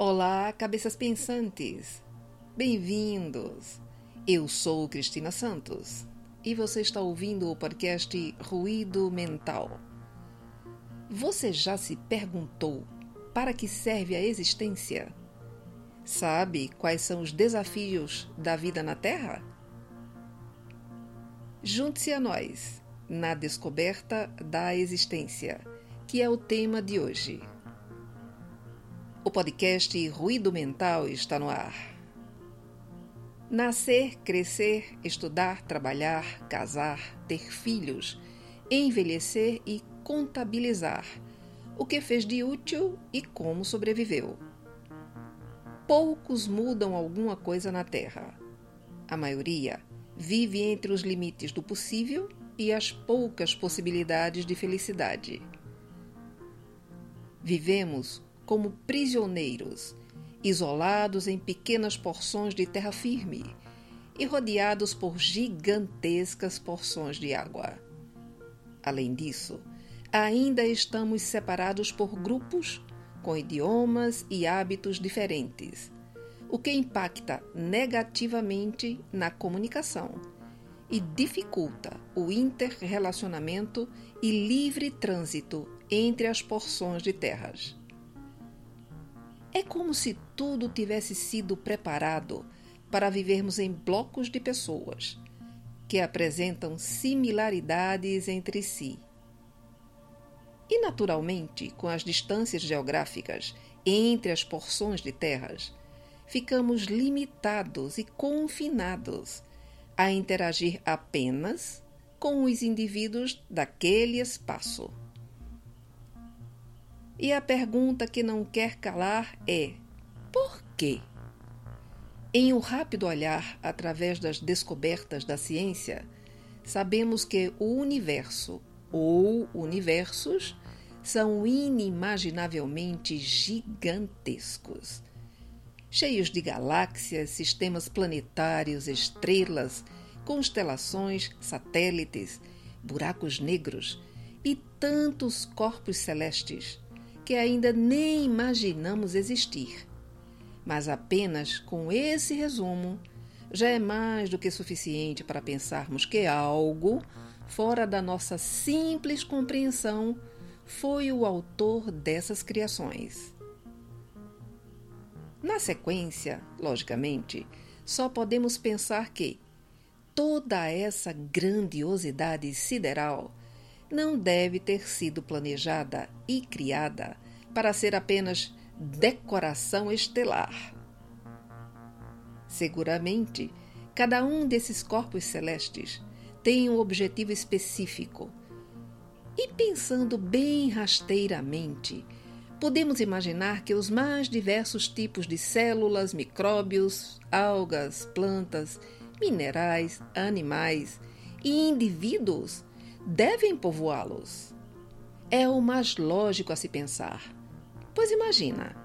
Olá, cabeças pensantes! Bem-vindos! Eu sou Cristina Santos e você está ouvindo o podcast Ruído Mental. Você já se perguntou para que serve a existência? Sabe quais são os desafios da vida na Terra? Junte-se a nós na descoberta da existência, que é o tema de hoje. O podcast Ruído Mental está no ar. Nascer, crescer, estudar, trabalhar, casar, ter filhos, envelhecer e contabilizar o que fez de útil e como sobreviveu. Poucos mudam alguma coisa na Terra. A maioria vive entre os limites do possível e as poucas possibilidades de felicidade. Vivemos como prisioneiros, isolados em pequenas porções de terra firme e rodeados por gigantescas porções de água. Além disso, ainda estamos separados por grupos com idiomas e hábitos diferentes, o que impacta negativamente na comunicação e dificulta o interrelacionamento e livre trânsito entre as porções de terras. É como se tudo tivesse sido preparado para vivermos em blocos de pessoas que apresentam similaridades entre si. E, naturalmente, com as distâncias geográficas entre as porções de terras, ficamos limitados e confinados a interagir apenas com os indivíduos daquele espaço. E a pergunta que não quer calar é: por quê? Em um rápido olhar através das descobertas da ciência, sabemos que o universo ou universos são inimaginavelmente gigantescos. Cheios de galáxias, sistemas planetários, estrelas, constelações, satélites, buracos negros e tantos corpos celestes que ainda nem imaginamos existir. Mas apenas com esse resumo já é mais do que suficiente para pensarmos que algo fora da nossa simples compreensão foi o autor dessas criações. Na sequência, logicamente, só podemos pensar que toda essa grandiosidade sideral não deve ter sido planejada e criada para ser apenas decoração estelar. Seguramente, cada um desses corpos celestes tem um objetivo específico. E pensando bem rasteiramente, podemos imaginar que os mais diversos tipos de células, micróbios, algas, plantas, minerais, animais e indivíduos devem povoá-los. É o mais lógico a se pensar. Pois imagina,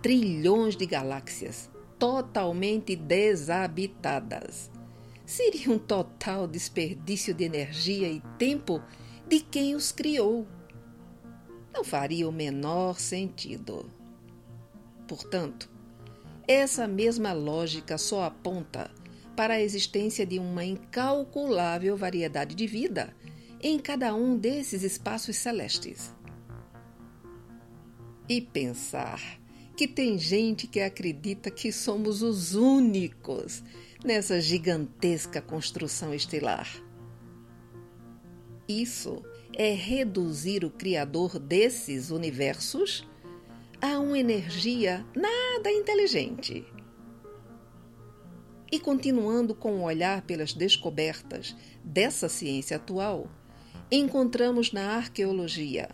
trilhões de galáxias totalmente desabitadas. Seria um total desperdício de energia e tempo de quem os criou. Não faria o menor sentido. Portanto, essa mesma lógica só aponta para a existência de uma incalculável variedade de vida em cada um desses espaços celestes. E pensar que tem gente que acredita que somos os únicos nessa gigantesca construção estelar. Isso é reduzir o Criador desses universos a uma energia nada inteligente. E continuando com o olhar pelas descobertas dessa ciência atual, encontramos na arqueologia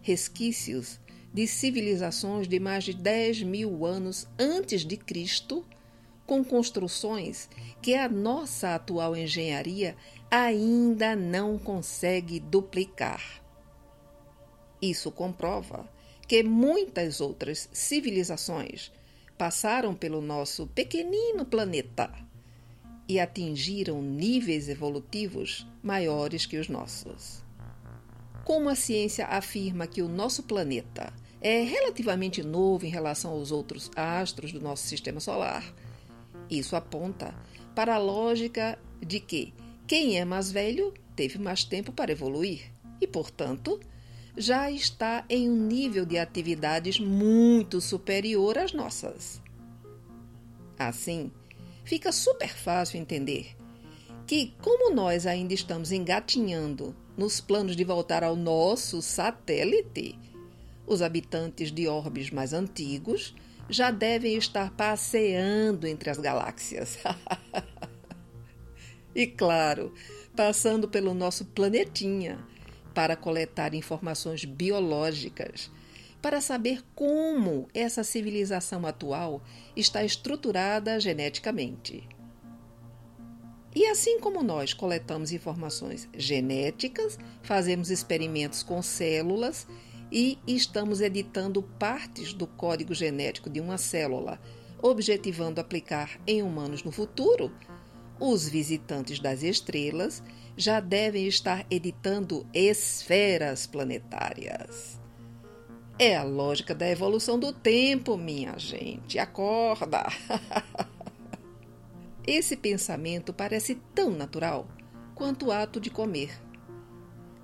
resquícios de civilizações de mais de 10 mil anos antes de Cristo, com construções que a nossa atual engenharia ainda não consegue duplicar. Isso comprova que muitas outras civilizações passaram pelo nosso pequenino planeta e atingiram níveis evolutivos maiores que os nossos. Como a ciência afirma que o nosso planeta é relativamente novo em relação aos outros astros do nosso sistema solar. Isso aponta para a lógica de que quem é mais velho teve mais tempo para evoluir e, portanto, já está em um nível de atividades muito superior às nossas. Assim, fica super fácil entender que, como nós ainda estamos engatinhando nos planos de voltar ao nosso satélite, os habitantes de orbes mais antigos já devem estar passeando entre as galáxias. e claro, passando pelo nosso planetinha para coletar informações biológicas, para saber como essa civilização atual está estruturada geneticamente. E assim como nós coletamos informações genéticas, fazemos experimentos com células e estamos editando partes do código genético de uma célula, objetivando aplicar em humanos no futuro, os visitantes das estrelas já devem estar editando esferas planetárias. É a lógica da evolução do tempo, minha gente. Acorda! Esse pensamento parece tão natural quanto o ato de comer.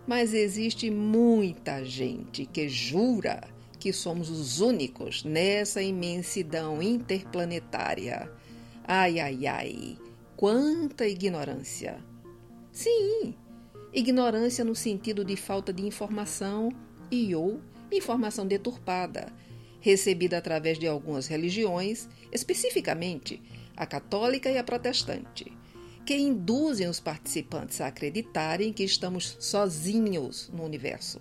Mas existe muita gente que jura que somos os únicos nessa imensidão interplanetária. Ai, ai, ai, quanta ignorância! Sim, ignorância no sentido de falta de informação e ou informação deturpada, recebida através de algumas religiões, especificamente a católica e a protestante, que induzem os participantes a acreditarem que estamos sozinhos no universo,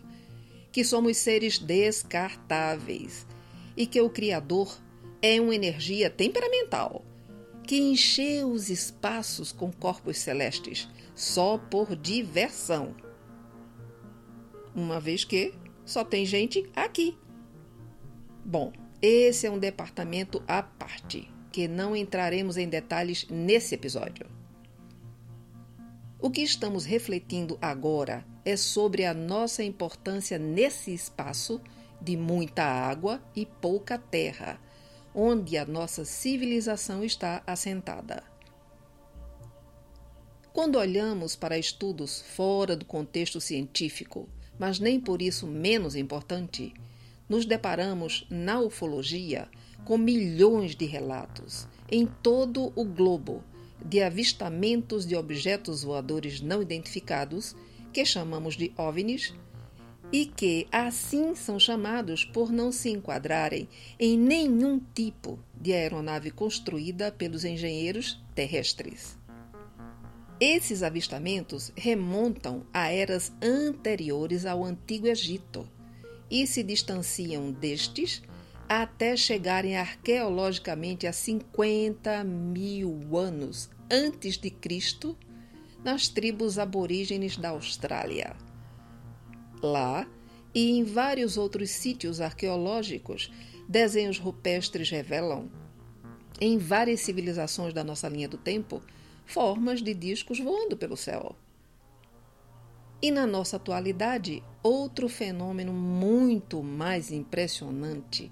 que somos seres descartáveis e que o Criador é uma energia temperamental que encheu os espaços com corpos celestes só por diversão. Uma vez que só tem gente aqui. Bom, esse é um departamento à parte que não entraremos em detalhes nesse episódio. O que estamos refletindo agora é sobre a nossa importância nesse espaço de muita água e pouca terra, onde a nossa civilização está assentada. Quando olhamos para estudos fora do contexto científico, mas nem por isso menos importante, nos deparamos na ufologia com milhões de relatos em todo o globo de avistamentos de objetos voadores não identificados, que chamamos de OVNIs, e que assim são chamados por não se enquadrarem em nenhum tipo de aeronave construída pelos engenheiros terrestres. Esses avistamentos remontam a eras anteriores ao Antigo Egito e se distanciam destes até chegarem arqueologicamente a 50 mil anos antes de Cristo nas tribos aborígenes da Austrália. Lá e em vários outros sítios arqueológicos, desenhos rupestres revelam, em várias civilizações da nossa linha do tempo, formas de discos voando pelo céu. E na nossa atualidade, outro fenômeno muito mais impressionante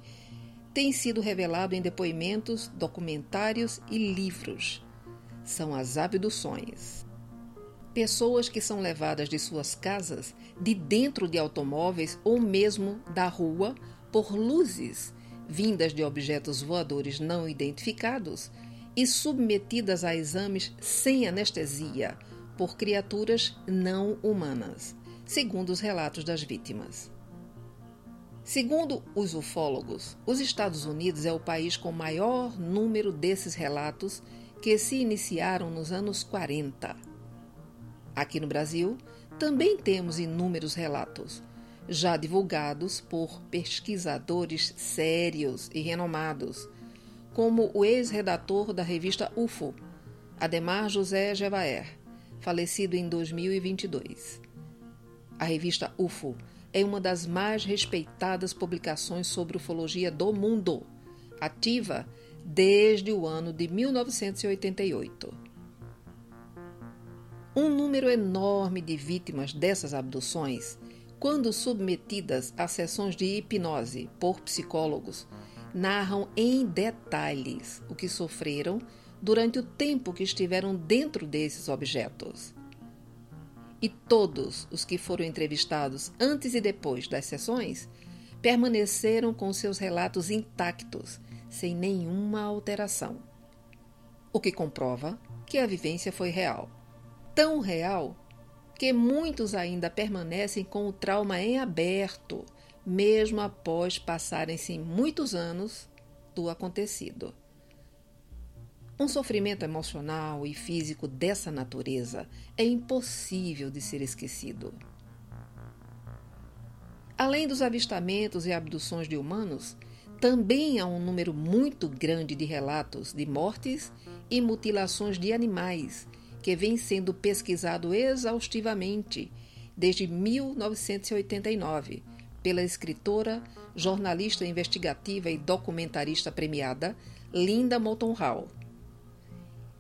tem sido revelado em depoimentos, documentários e livros. São as abduções. Pessoas que são levadas de suas casas, de dentro de automóveis ou mesmo da rua por luzes vindas de objetos voadores não identificados e submetidas a exames sem anestesia por criaturas não humanas, segundo os relatos das vítimas. Segundo os ufólogos, os Estados Unidos é o país com maior número desses relatos que se iniciaram nos anos 40. Aqui no Brasil, também temos inúmeros relatos, já divulgados por pesquisadores sérios e renomados, como o ex-redator da revista UFO, Ademar José Gevaer, falecido em 2022. A revista UFO é uma das mais respeitadas publicações sobre ufologia do mundo, ativa desde o ano de 1988. Um número enorme de vítimas dessas abduções quando submetidas a sessões de hipnose por psicólogos, narram em detalhes o que sofreram durante o tempo que estiveram dentro desses objetos. E todos os que foram entrevistados antes e depois das sessões permaneceram com seus relatos intactos, sem nenhuma alteração. O que comprova que a vivência foi real. Tão real que muitos ainda permanecem com o trauma em aberto, mesmo após passarem-se muitos anos do acontecido. Um sofrimento emocional e físico dessa natureza é impossível de ser esquecido. Além dos avistamentos e abduções de humanos, também há um número muito grande de relatos de mortes e mutilações de animais que vem sendo pesquisado exaustivamente desde 1989 pela escritora, jornalista investigativa e documentarista premiada Linda Moulton Hall.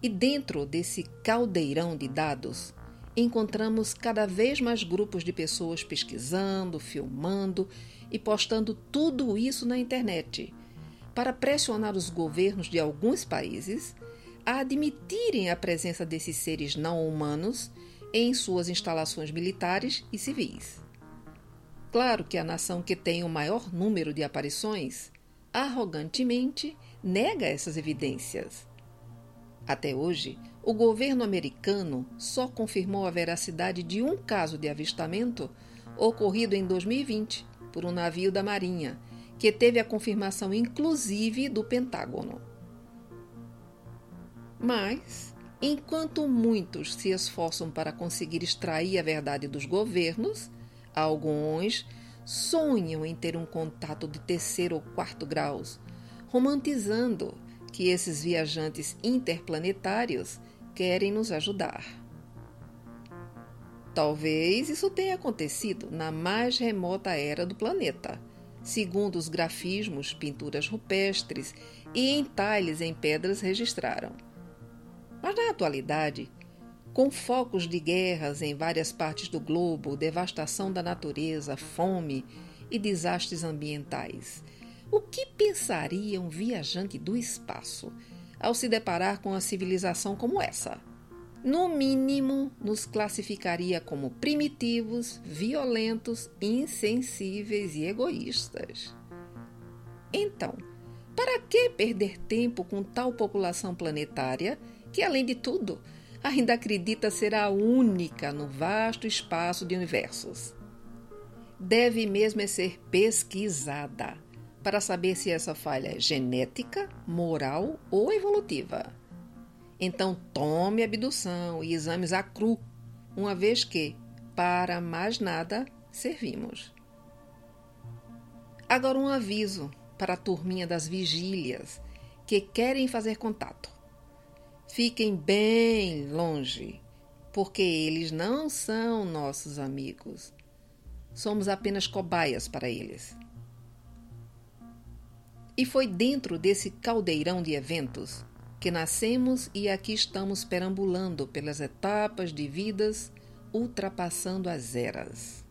E dentro desse caldeirão de dados, encontramos cada vez mais grupos de pessoas pesquisando, filmando e postando tudo isso na internet para pressionar os governos de alguns países a admitirem a presença desses seres não humanos em suas instalações militares e civis. Claro que a nação que tem o maior número de aparições arrogantemente nega essas evidências. Até hoje, o governo americano só confirmou a veracidade de um caso de avistamento ocorrido em 2020 por um navio da Marinha, que teve a confirmação inclusive do Pentágono. Mas, enquanto muitos se esforçam para conseguir extrair a verdade dos governos, alguns sonham em ter um contato de terceiro ou quarto graus, romantizando que esses viajantes interplanetários querem nos ajudar. Talvez isso tenha acontecido na mais remota era do planeta, segundo os grafismos, pinturas rupestres e entalhes em pedras registraram. Mas na atualidade, com focos de guerras em várias partes do globo, devastação da natureza, fome e desastres ambientais, o que pensaria um viajante do espaço ao se deparar com uma civilização como essa? No mínimo, nos classificaria como primitivos, violentos, insensíveis e egoístas. Então, para que perder tempo com tal população planetária que, além de tudo, ainda acredita ser a única no vasto espaço de universos. Deve mesmo é ser pesquisada para saber se essa falha é genética, moral ou evolutiva. Então tome abdução e exames a cru, uma vez que, para mais nada, servimos. Agora um aviso para a turminha das vigílias que querem fazer contato. Fiquem bem longe, porque eles não são nossos amigos. Somos apenas cobaias para eles. E foi dentro desse caldeirão de eventos que nascemos e aqui estamos perambulando pelas etapas de vidas, ultrapassando as eras.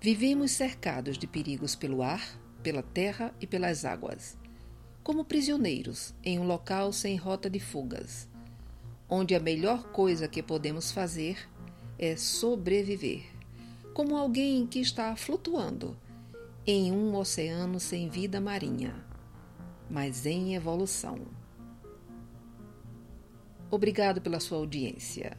Vivemos cercados de perigos pelo ar, pela terra e pelas águas, como prisioneiros em um local sem rota de fugas onde a melhor coisa que podemos fazer é sobreviver, como alguém que está flutuando em um oceano sem vida marinha, mas em evolução. Obrigado pela sua audiência.